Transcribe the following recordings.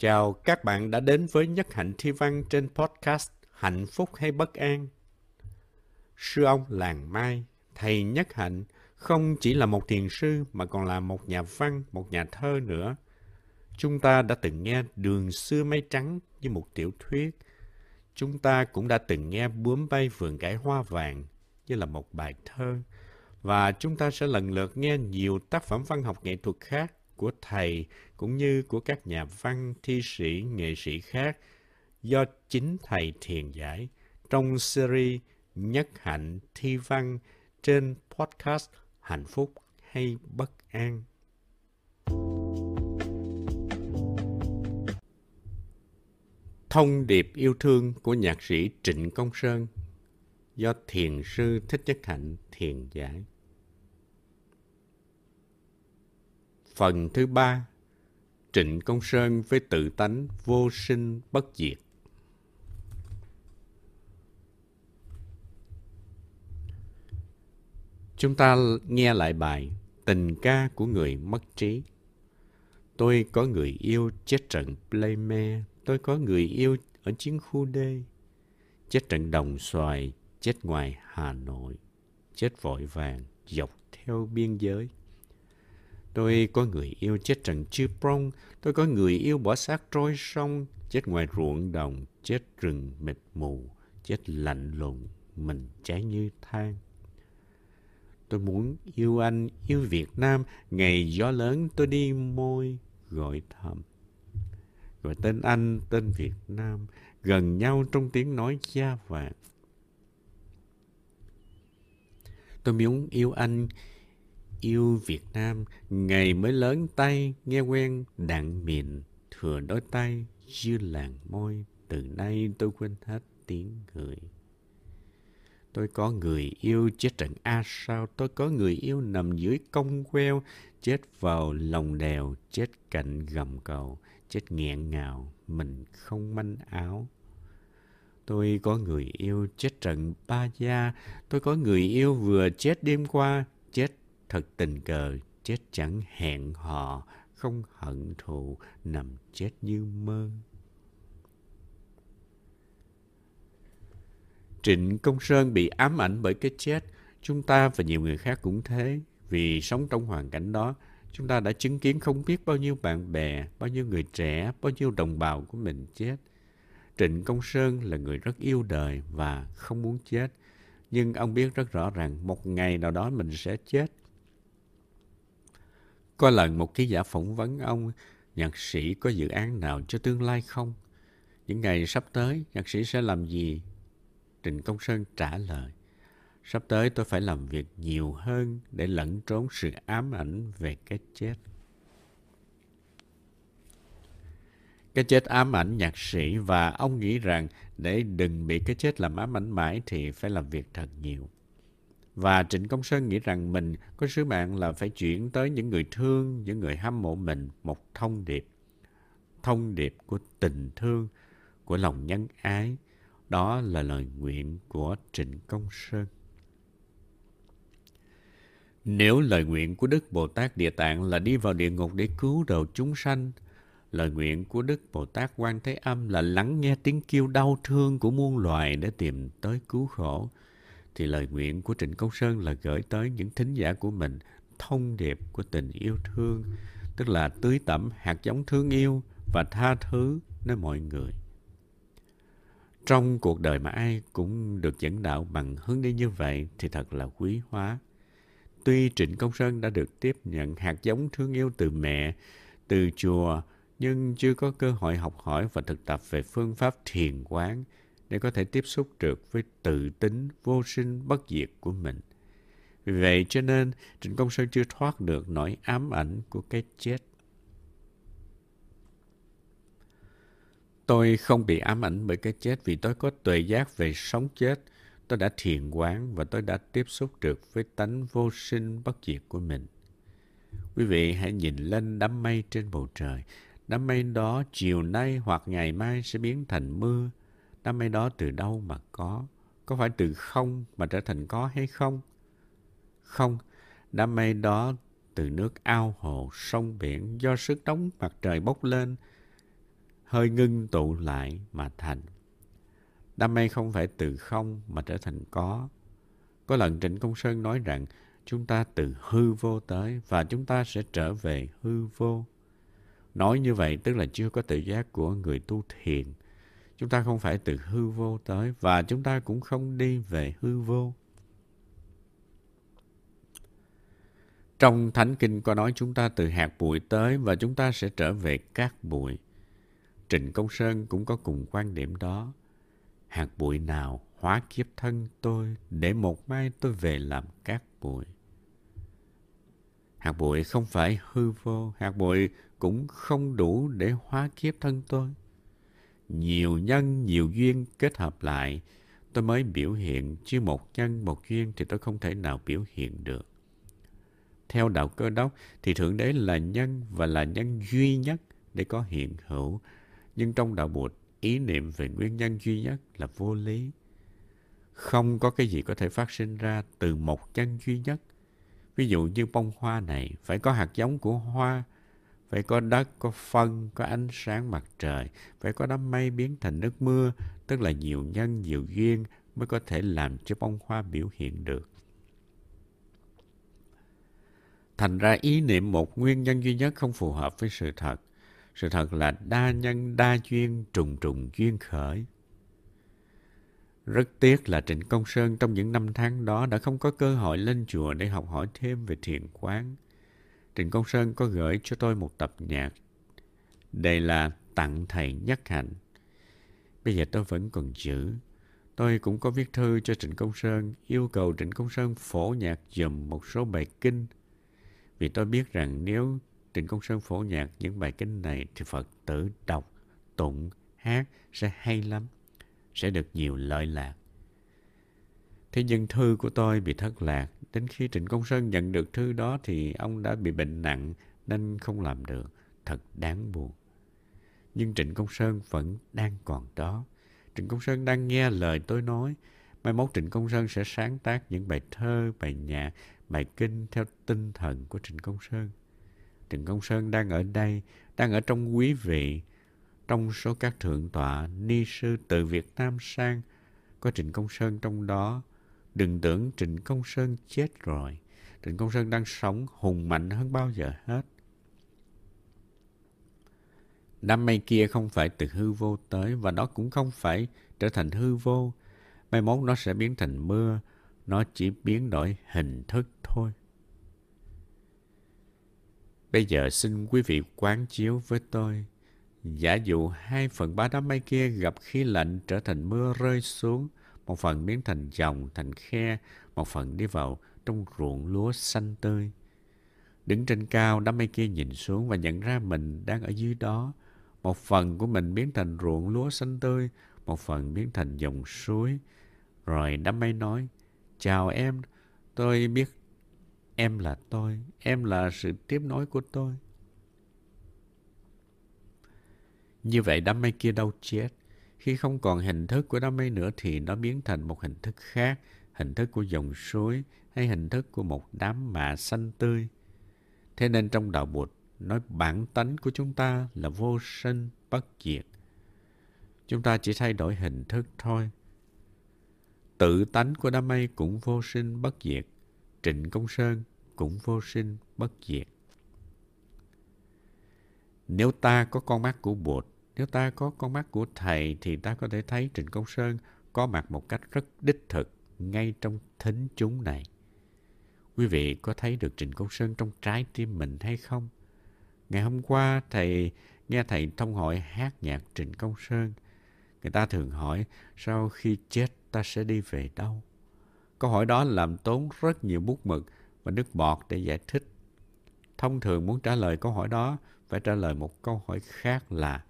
Chào các bạn đã đến với Nhất Hạnh Thi Văn trên podcast Hạnh Phúc hay Bất An. Sư ông Làng Mai, thầy Nhất Hạnh, không chỉ là một thiền sư mà còn là một nhà văn, một nhà thơ nữa. Chúng ta đã từng nghe Đường xưa mây trắng như một tiểu thuyết. Chúng ta cũng đã từng nghe Bướm bay vườn cải hoa vàng như là một bài thơ. Và chúng ta sẽ lần lượt nghe nhiều tác phẩm văn học nghệ thuật khác của thầy cũng như của các nhà văn, thi sĩ, nghệ sĩ khác do chính thầy thiền giải trong series Nhất Hạnh Thi Văn trên podcast Hạnh Phúc hay Bất An. Thông điệp yêu thương của nhạc sĩ Trịnh Công Sơn do thiền sư Thích Nhất Hạnh thiền giải. Phần thứ ba Trịnh Công Sơn với tự tánh vô sinh bất diệt. Chúng ta nghe lại bài Tình ca của người mất trí. Tôi có người yêu chết trận Playme, tôi có người yêu ở chiến khu D, chết trận Đồng Xoài, chết ngoài Hà Nội, chết vội vàng dọc theo biên giới. Tôi có người yêu chết trận chư prong, tôi có người yêu bỏ xác trôi sông, chết ngoài ruộng đồng, chết rừng mịt mù, chết lạnh lùng, mình cháy như than. Tôi muốn yêu anh, yêu Việt Nam, ngày gió lớn tôi đi môi, gọi thầm. Gọi tên anh, tên Việt Nam, gần nhau trong tiếng nói da vàng. Tôi muốn yêu anh, yêu Việt Nam, ngày mới lớn tay, nghe quen đạn mìn, thừa đôi tay, dư làng môi, từ nay tôi quên hết tiếng người. Tôi có người yêu chết trận A sao, tôi có người yêu nằm dưới cong queo, chết vào lòng đèo, chết cạnh gầm cầu, chết nghẹn ngào, mình không manh áo. Tôi có người yêu chết trận Ba Gia, tôi có người yêu vừa chết đêm qua, chết thật tình cờ, chết chẳng hẹn hò, không hận thù, nằm chết như mơ. Trịnh Công Sơn bị ám ảnh bởi cái chết. Chúng ta và nhiều người khác cũng thế. Vì sống trong hoàn cảnh đó, chúng ta đã chứng kiến không biết bao nhiêu bạn bè, bao nhiêu người trẻ, bao nhiêu đồng bào của mình chết. Trịnh Công Sơn là người rất yêu đời và không muốn chết. Nhưng ông biết rất rõ rằng một ngày nào đó mình sẽ chết. Có lần một ký giả phỏng vấn ông, nhạc sĩ có dự án nào cho tương lai không? Những ngày sắp tới, nhạc sĩ sẽ làm gì? Trịnh Công Sơn trả lời, sắp tới tôi phải làm việc nhiều hơn để lẫn trốn sự ám ảnh về cái chết. Cái chết ám ảnh nhạc sĩ và ông nghĩ rằng để đừng bị cái chết làm ám ảnh mãi thì phải làm việc thật nhiều. Và Trịnh Công Sơn nghĩ rằng mình có sứ mạng là phải chuyển tới những người thương, những người hâm mộ mình một thông điệp. Thông điệp của tình thương, của lòng nhân ái. Đó là lời nguyện của Trịnh Công Sơn. Nếu lời nguyện của Đức Bồ Tát Địa Tạng là đi vào địa ngục để cứu đầu chúng sanh, lời nguyện của Đức Bồ Tát Quan Thế Âm là lắng nghe tiếng kêu đau thương của muôn loài để tìm tới cứu khổ, thì lời nguyện của Trịnh Công Sơn là gửi tới những thính giả của mình thông điệp của tình yêu thương, tức là tưới tẩm hạt giống thương yêu và tha thứ nơi mọi người. Trong cuộc đời mà ai cũng được dẫn đạo bằng hướng đi như vậy thì thật là quý hóa. Tuy Trịnh Công Sơn đã được tiếp nhận hạt giống thương yêu từ mẹ, từ chùa, nhưng chưa có cơ hội học hỏi và thực tập về phương pháp thiền quán để có thể tiếp xúc được với tự tính vô sinh bất diệt của mình. Vì vậy cho nên, Trịnh Công Sơn chưa thoát được nỗi ám ảnh của cái chết. Tôi không bị ám ảnh bởi cái chết vì tôi có tuệ giác về sống chết. Tôi đã thiền quán và tôi đã tiếp xúc được với tánh vô sinh bất diệt của mình. Quý vị hãy nhìn lên đám mây trên bầu trời. Đám mây đó chiều nay hoặc ngày mai sẽ biến thành mưa đam mê đó từ đâu mà có? Có phải từ không mà trở thành có hay không? Không, đam mê đó từ nước ao hồ, sông biển do sức nóng mặt trời bốc lên hơi ngưng tụ lại mà thành. Đam mê không phải từ không mà trở thành có. Có lần Trịnh Công Sơn nói rằng chúng ta từ hư vô tới và chúng ta sẽ trở về hư vô. Nói như vậy tức là chưa có tự giác của người tu thiền. Chúng ta không phải từ hư vô tới và chúng ta cũng không đi về hư vô. Trong Thánh Kinh có nói chúng ta từ hạt bụi tới và chúng ta sẽ trở về cát bụi. Trịnh Công Sơn cũng có cùng quan điểm đó. Hạt bụi nào hóa kiếp thân tôi để một mai tôi về làm cát bụi. Hạt bụi không phải hư vô, hạt bụi cũng không đủ để hóa kiếp thân tôi. Nhiều nhân, nhiều duyên kết hợp lại, tôi mới biểu hiện, chứ một nhân, một duyên thì tôi không thể nào biểu hiện được. Theo đạo cơ đốc thì Thượng Đế là nhân và là nhân duy nhất để có hiện hữu. Nhưng trong đạo Bụt, ý niệm về nguyên nhân duy nhất là vô lý. Không có cái gì có thể phát sinh ra từ một nhân duy nhất. Ví dụ như bông hoa này, phải có hạt giống của hoa, phải có đất, có phân, có ánh sáng mặt trời, phải có đám mây biến thành nước mưa, tức là nhiều nhân, nhiều duyên mới có thể làm cho bông hoa biểu hiện được. Thành ra ý niệm một nguyên nhân duy nhất không phù hợp với sự thật. Sự thật là đa nhân, đa duyên, trùng trùng duyên khởi. Rất tiếc là Trịnh Công Sơn trong những năm tháng đó đã không có cơ hội lên chùa để học hỏi thêm về thiền quán. Trịnh Công Sơn có gửi cho tôi một tập nhạc. Đây là tặng thầy nhất hạnh. Bây giờ tôi vẫn còn giữ. Tôi cũng có viết thư cho Trịnh Công Sơn, yêu cầu Trịnh Công Sơn phổ nhạc dùm một số bài kinh vì tôi biết rằng nếu Trịnh Công Sơn phổ nhạc những bài kinh này thì Phật tử đọc, tụng, hát sẽ hay lắm, sẽ được nhiều lợi lạc. Thế nhưng thư của tôi bị thất lạc. Đến khi Trịnh Công Sơn nhận được thư đó thì ông đã bị bệnh nặng nên không làm được. Thật đáng buồn. Nhưng Trịnh Công Sơn vẫn đang còn đó. Trịnh Công Sơn đang nghe lời tôi nói. Mai mốt Trịnh Công Sơn sẽ sáng tác những bài thơ, bài nhạc bài kinh theo tinh thần của Trịnh Công Sơn. Trịnh Công Sơn đang ở đây, đang ở trong quý vị. Trong số các thượng tọa, ni sư từ Việt Nam sang, có Trịnh Công Sơn trong đó. Đừng tưởng Trịnh Công Sơn chết rồi. Trịnh Công Sơn đang sống hùng mạnh hơn bao giờ hết. Đám mây kia không phải từ hư vô tới và nó cũng không phải trở thành hư vô. Mai mốt nó sẽ biến thành mưa, nó chỉ biến đổi hình thức thôi. Bây giờ xin quý vị quán chiếu với tôi. Giả dụ hai phần ba đám mây kia gặp khí lạnh trở thành mưa rơi xuống, một phần biến thành dòng, thành khe, một phần đi vào trong ruộng lúa xanh tươi. Đứng trên cao, đám mây kia nhìn xuống và nhận ra mình đang ở dưới đó. Một phần của mình biến thành ruộng lúa xanh tươi, một phần biến thành dòng suối. Rồi đám mây nói, chào em, tôi biết Em là tôi, em là sự tiếp nối của tôi. Như vậy đám mây kia đâu chết. Khi không còn hình thức của đám mây nữa thì nó biến thành một hình thức khác, hình thức của dòng suối hay hình thức của một đám mạ xanh tươi. Thế nên trong đạo Bụt nói bản tánh của chúng ta là vô sinh, bất diệt. Chúng ta chỉ thay đổi hình thức thôi. Tự tánh của đám mây cũng vô sinh, bất diệt. Trịnh Công Sơn cũng vô sinh bất diệt. Nếu ta có con mắt của Bụt, nếu ta có con mắt của Thầy thì ta có thể thấy Trịnh Công Sơn có mặt một cách rất đích thực ngay trong thính chúng này. Quý vị có thấy được Trịnh Công Sơn trong trái tim mình hay không? Ngày hôm qua, thầy nghe thầy thông hội hát nhạc Trịnh Công Sơn. Người ta thường hỏi, sau khi chết ta sẽ đi về đâu? Câu hỏi đó làm tốn rất nhiều bút mực và nước bọt để giải thích. Thông thường muốn trả lời câu hỏi đó phải trả lời một câu hỏi khác là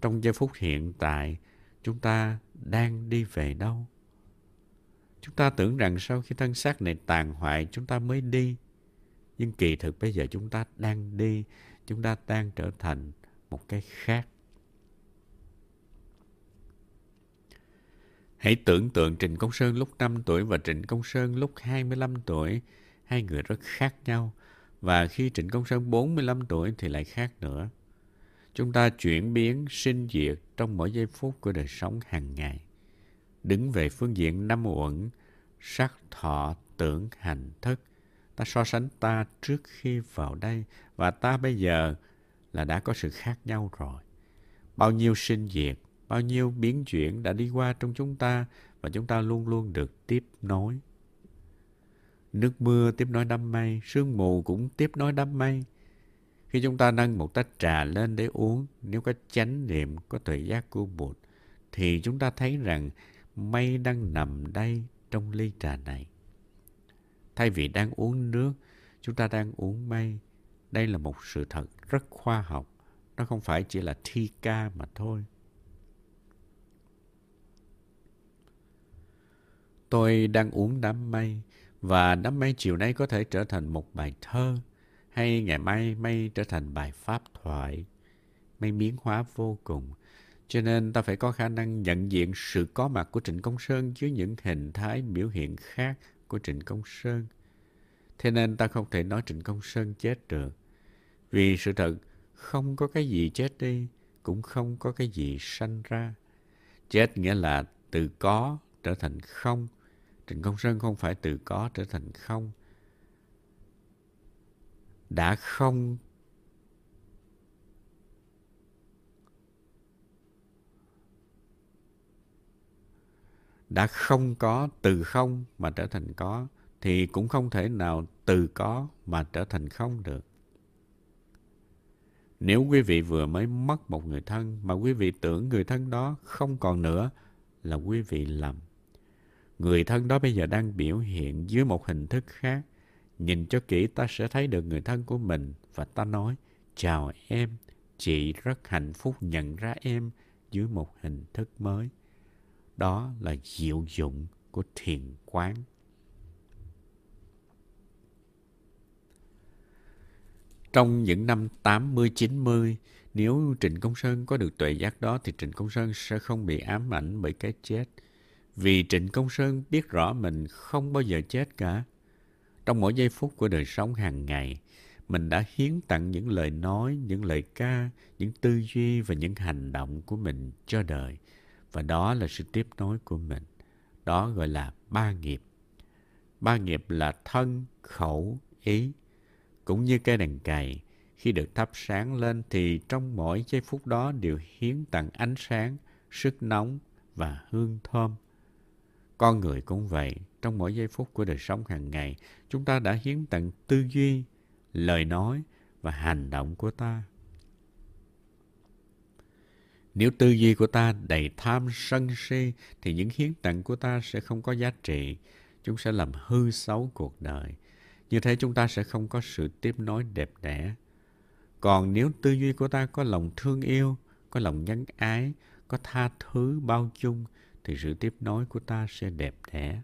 trong giây phút hiện tại chúng ta đang đi về đâu? Chúng ta tưởng rằng sau khi thân xác này tàn hoại chúng ta mới đi. Nhưng kỳ thực bây giờ chúng ta đang đi, chúng ta đang trở thành một cái khác. Hãy tưởng tượng Trịnh Công Sơn lúc 5 tuổi và Trịnh Công Sơn lúc 25 tuổi hai người rất khác nhau. Và khi Trịnh Công Sơn 45 tuổi thì lại khác nữa. Chúng ta chuyển biến sinh diệt trong mỗi giây phút của đời sống hàng ngày. Đứng về phương diện năm uẩn, sắc thọ tưởng hành thức. Ta so sánh ta trước khi vào đây và ta bây giờ là đã có sự khác nhau rồi. Bao nhiêu sinh diệt, bao nhiêu biến chuyển đã đi qua trong chúng ta và chúng ta luôn luôn được tiếp nối. Nước mưa tiếp nối đám mây, sương mù cũng tiếp nối đám mây. Khi chúng ta nâng một tách trà lên để uống, nếu có chánh niệm, có tuệ giác của Bụt, thì chúng ta thấy rằng mây đang nằm đây trong ly trà này. Thay vì đang uống nước, chúng ta đang uống mây. Đây là một sự thật rất khoa học. Nó không phải chỉ là thi ca mà thôi. Tôi đang uống đám mây và đám mây chiều nay có thể trở thành một bài thơ hay ngày mai mây trở thành bài pháp thoại. Mây biến hóa vô cùng. Cho nên ta phải có khả năng nhận diện sự có mặt của Trịnh Công Sơn dưới những hình thái biểu hiện khác của Trịnh Công Sơn. Thế nên ta không thể nói Trịnh Công Sơn chết được. Vì sự thật, không có cái gì chết đi, cũng không có cái gì sanh ra. Chết nghĩa là từ có trở thành không. Trịnh Công Sơn không phải từ có trở thành không. Đã không đã không có từ không mà trở thành có, thì cũng không thể nào từ có mà trở thành không được. Nếu quý vị vừa mới mất một người thân mà quý vị tưởng người thân đó không còn nữa, là quý vị lầm. Người thân đó bây giờ đang biểu hiện dưới một hình thức khác. Nhìn cho kỹ ta sẽ thấy được người thân của mình và ta nói Chào em, chị rất hạnh phúc nhận ra em dưới một hình thức mới. Đó là diệu dụng của thiền quán. Trong những năm 80-90, nếu Trịnh Công Sơn có được tuệ giác đó thì Trịnh Công Sơn sẽ không bị ám ảnh bởi cái chết. Vì Trịnh Công Sơn biết rõ mình không bao giờ chết cả. Trong mỗi giây phút của đời sống hàng ngày, mình đã hiến tặng những lời nói, những lời ca, những tư duy và những hành động của mình cho đời. Và đó là sự tiếp nối của mình. Đó gọi là ba nghiệp. Ba nghiệp là thân, khẩu, ý. Cũng như cây đèn cày, khi được thắp sáng lên thì trong mỗi giây phút đó đều hiến tặng ánh sáng, sức nóng và hương thơm. Con người cũng vậy, trong mỗi giây phút của đời sống hàng ngày, chúng ta đã hiến tặng tư duy, lời nói và hành động của ta. Nếu tư duy của ta đầy tham sân si thì những hiến tặng của ta sẽ không có giá trị. Chúng sẽ làm hư xấu cuộc đời. Như thế chúng ta sẽ không có sự tiếp nối đẹp đẽ. Còn nếu tư duy của ta có lòng thương yêu, có lòng nhân ái, có tha thứ bao dung thì sự tiếp nối của ta sẽ đẹp đẽ.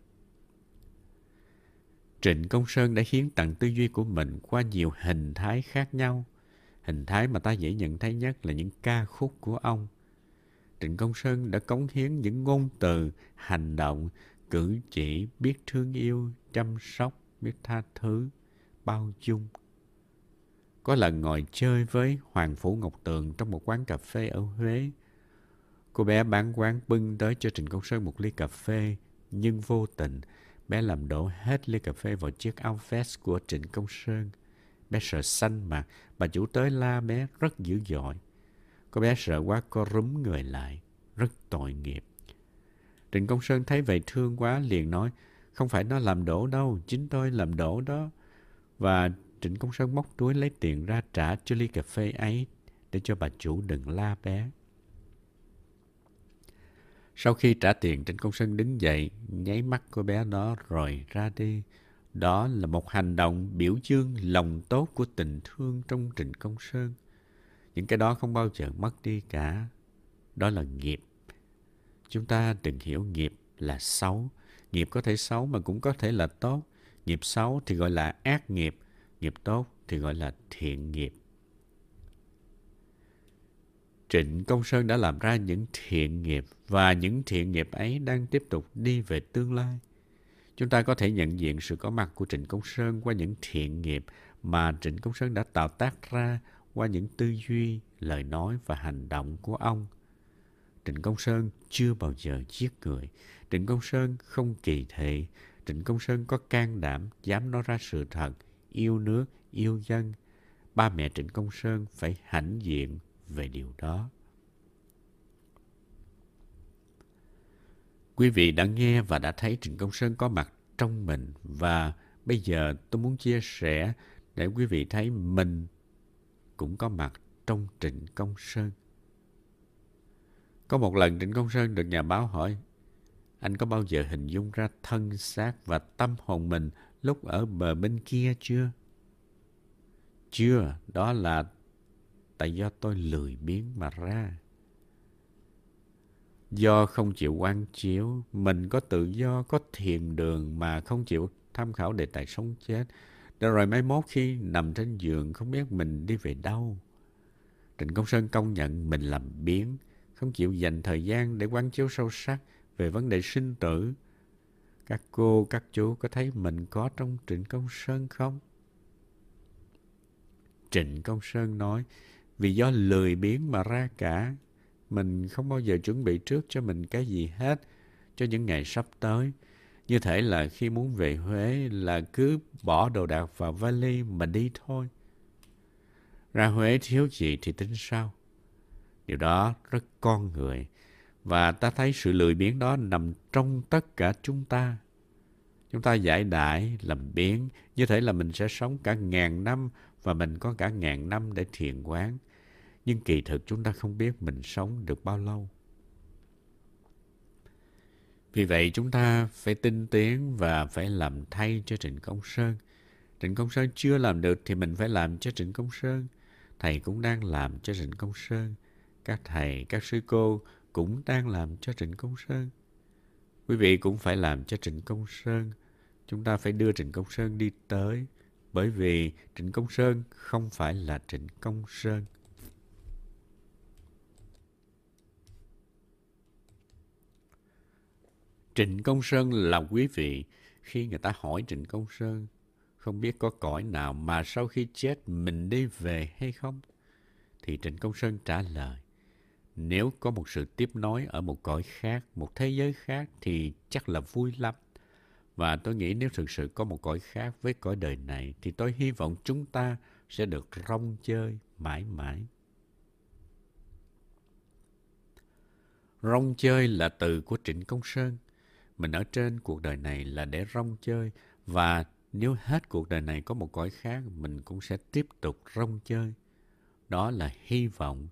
Trịnh Công Sơn đã hiến tặng tư duy của mình qua nhiều hình thái khác nhau. Hình thái mà ta dễ nhận thấy nhất là những ca khúc của ông. Trịnh Công Sơn đã cống hiến những ngôn từ, hành động, cử chỉ, biết thương yêu, chăm sóc, biết tha thứ, bao dung. Có lần ngồi chơi với Hoàng Phủ Ngọc Tường trong một quán cà phê ở Huế. Cô bé bán quán bưng tới cho Trịnh Công Sơn một ly cà phê, nhưng vô tình bé làm đổ hết ly cà phê vào chiếc áo vest của Trịnh Công Sơn. Bé sợ xanh mà bà chủ tới la bé rất dữ dội. Cô bé sợ quá co rúm người lại, rất tội nghiệp. Trịnh Công Sơn thấy vậy thương quá liền nói, không phải nó làm đổ đâu, chính tôi làm đổ đó. Và Trịnh Công Sơn móc túi lấy tiền ra trả cho ly cà phê ấy để cho bà chủ đừng la bé. Sau khi trả tiền, Trịnh Công Sơn đứng dậy, nháy mắt cô bé đó rồi ra đi. Đó là một hành động biểu dương lòng tốt của tình thương trong Trịnh Công Sơn. Những cái đó không bao giờ mất đi cả. Đó là nghiệp. Chúng ta đừng hiểu nghiệp là xấu. Nghiệp có thể xấu mà cũng có thể là tốt. Nghiệp xấu thì gọi là ác nghiệp. Nghiệp tốt thì gọi là thiện nghiệp. Trịnh Công Sơn đã làm ra những thiện nghiệp và những thiện nghiệp ấy đang tiếp tục đi về tương lai. Chúng ta có thể nhận diện sự có mặt của Trịnh Công Sơn qua những thiện nghiệp mà Trịnh Công Sơn đã tạo tác ra qua những tư duy, lời nói và hành động của ông. Trịnh Công Sơn chưa bao giờ giết người. Trịnh Công Sơn không kỳ thị. Trịnh Công Sơn có can đảm dám nói ra sự thật, yêu nước, yêu dân. Ba mẹ Trịnh Công Sơn phải hãnh diện về điều đó. Quý vị đã nghe và đã thấy Trịnh Công Sơn có mặt trong mình và bây giờ tôi muốn chia sẻ để quý vị thấy mình cũng có mặt trong Trịnh Công Sơn. Có một lần Trịnh Công Sơn được nhà báo hỏi anh có bao giờ hình dung ra thân xác và tâm hồn mình lúc ở bờ bên kia chưa? Chưa, đó là tại do tôi lười biếng mà ra. Do không chịu quan chiếu, mình có tự do, có thiền đường mà không chịu tham khảo đề tài sống chết. Để rồi mai mốt khi nằm trên giường không biết mình đi về đâu. Trịnh Công Sơn công nhận mình làm biến, không chịu dành thời gian để quán chiếu sâu sắc về vấn đề sinh tử. Các cô, các chú có thấy mình có trong Trịnh Công Sơn không? Trịnh Công Sơn nói, vì do lười biếng mà ra cả, mình không bao giờ chuẩn bị trước cho mình cái gì hết cho những ngày sắp tới. Như thể là khi muốn về Huế là cứ bỏ đồ đạc vào vali mà đi thôi. Ra Huế thiếu gì thì tính sao? Điều đó rất con người. Và ta thấy sự lười biếng đó nằm trong tất cả chúng ta. Chúng ta giải đại, làm biến, như thể là mình sẽ sống cả ngàn năm và mình có cả ngàn năm để thiền quán. Nhưng kỳ thực chúng ta không biết mình sống được bao lâu. Vì vậy chúng ta phải tinh tiến và phải làm thay cho Trịnh Công Sơn. Trịnh Công Sơn chưa làm được thì mình phải làm cho Trịnh Công Sơn. Thầy cũng đang làm cho Trịnh Công Sơn. Các thầy, các sư cô cũng đang làm cho Trịnh Công Sơn. Quý vị cũng phải làm cho Trịnh Công Sơn. Chúng ta phải đưa Trịnh Công Sơn đi tới. Bởi vì Trịnh Công Sơn không phải là Trịnh Công Sơn. Trịnh Công Sơn là quý vị. Khi người ta hỏi Trịnh Công Sơn, không biết có cõi nào mà sau khi chết mình đi về hay không? Thì Trịnh Công Sơn trả lời, nếu có một sự tiếp nối ở một cõi khác, một thế giới khác thì chắc là vui lắm. Và tôi nghĩ nếu thực sự có một cõi khác với cõi đời này thì tôi hy vọng chúng ta sẽ được rong chơi mãi mãi. Rong chơi là từ của Trịnh Công Sơn. Mình ở trên cuộc đời này là để rong chơi và nếu hết cuộc đời này có một cõi khác, mình cũng sẽ tiếp tục rong chơi. Đó là hy vọng.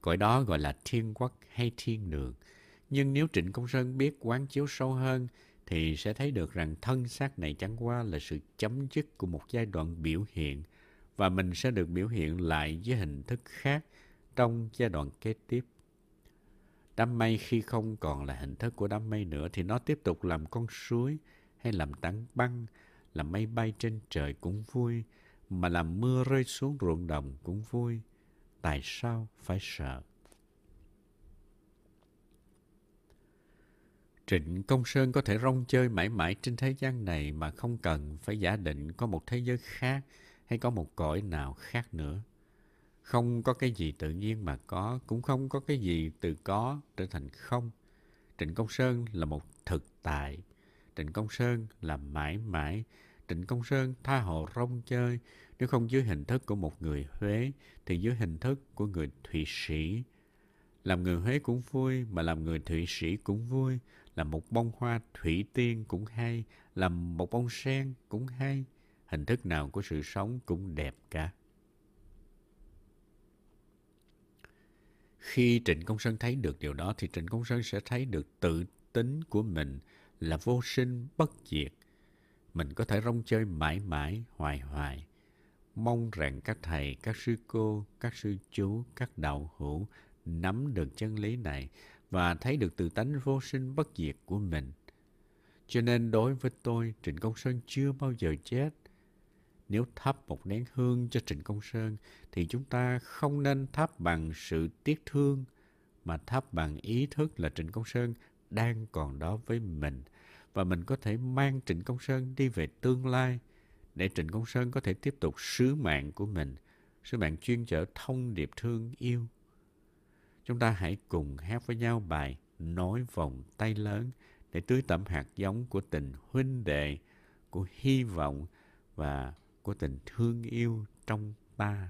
Cõi đó gọi là thiên quốc hay thiên đường. Nhưng nếu Trịnh Công Sơn biết quán chiếu sâu hơn, thì sẽ thấy được rằng thân xác này chẳng qua là sự chấm dứt của một giai đoạn biểu hiện và mình sẽ được biểu hiện lại với hình thức khác trong giai đoạn kế tiếp. Đám mây khi không còn là hình thức của đám mây nữa thì nó tiếp tục làm con suối hay làm tảng băng, làm mây bay trên trời cũng vui, mà làm mưa rơi xuống ruộng đồng cũng vui. Tại sao phải sợ? Trịnh Công Sơn có thể rong chơi mãi mãi trên thế gian này mà không cần phải giả định có một thế giới khác hay có một cõi nào khác nữa. Không có cái gì tự nhiên mà có, cũng không có cái gì từ có trở thành không. Trịnh Công Sơn là một thực tại. Trịnh Công Sơn là mãi mãi. Trịnh Công Sơn tha hồ rong chơi, nếu không dưới hình thức của một người Huế, thì dưới hình thức của người Thụy Sĩ. Làm người Huế cũng vui, mà làm người Thụy Sĩ cũng vui. Làm một bông hoa thủy tiên cũng hay, làm một bông sen cũng hay. Hình thức nào của sự sống cũng đẹp cả. Khi Trịnh Công Sơn thấy được điều đó thì Trịnh Công Sơn sẽ thấy được tự tính của mình là vô sinh bất diệt. Mình có thể rong chơi mãi mãi, hoài hoài. Mong rằng các thầy, các sư cô, các sư chú, các đạo hữu nắm được chân lý này và thấy được tự tánh vô sinh bất diệt của mình. Cho nên đối với tôi, Trịnh Công Sơn chưa bao giờ chết. Nếu thắp một nén hương cho Trịnh Công Sơn thì chúng ta không nên thắp bằng sự tiếc thương mà thắp bằng ý thức là Trịnh Công Sơn đang còn đó với mình và mình có thể mang Trịnh Công Sơn đi về tương lai để Trịnh Công Sơn có thể tiếp tục sứ mạng của mình sứ mạng chuyên chở thông điệp thương yêu. Chúng ta hãy cùng hát với nhau bài Nói vòng tay lớn để tưới tẩm hạt giống của tình huynh đệ, của hy vọng và của tình thương yêu trong ta.